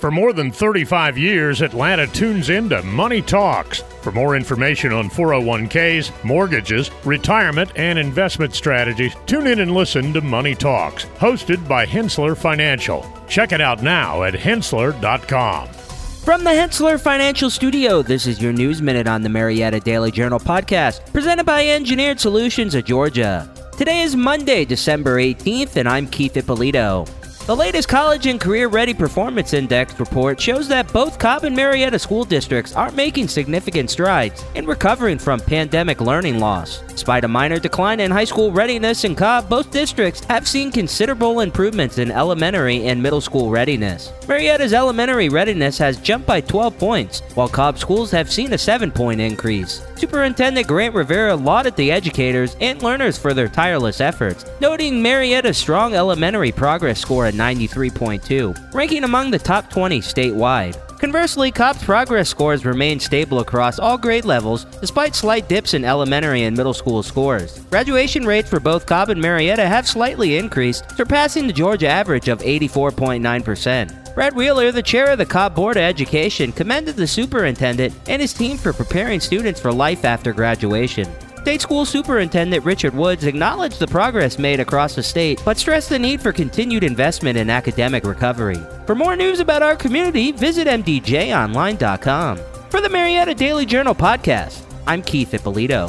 For more than 35 years, Atlanta tunes into Money Talks. For more information on 401ks, mortgages, retirement, and investment strategies, tune in and listen to Money Talks, hosted by Henssler Financial. Check it out now at henssler.com. From the Henssler Financial Studio, this is your News Minute on the Marietta Daily Journal podcast, presented by Engineered Solutions of Georgia. Today is Monday, December 18th, and I'm Keith Ippolito. The latest College and Career Ready Performance Index report shows that both Cobb and Marietta school districts are making significant strides in recovering from pandemic learning loss. Despite a minor decline in high school readiness in Cobb, both districts have seen considerable improvements in elementary and middle school readiness. Marietta's elementary readiness has jumped by 12 points, while Cobb schools have seen a 7 point increase. Superintendent Grant Rivera lauded the educators and learners for their tireless efforts, noting Marietta's strong elementary progress score at 93.2, ranking among the top 20 statewide. Conversely, Cobb's progress scores remain stable across all grade levels despite slight dips in elementary and middle school scores. Graduation rates for both Cobb and Marietta have slightly increased, surpassing the Georgia average of 84.9%. Brad Wheeler, the chair of the Cobb Board of Education, commended the superintendent and his team for preparing students for life after graduation. State School Superintendent Richard Woods acknowledged the progress made across the state, but stressed the need for continued investment in academic recovery. For more news about our community, visit MDJOnline.com. For the Marietta Daily Journal podcast, I'm Keith Ippolito.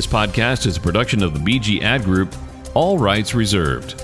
This podcast is a production of the BG Ad Group, all rights reserved.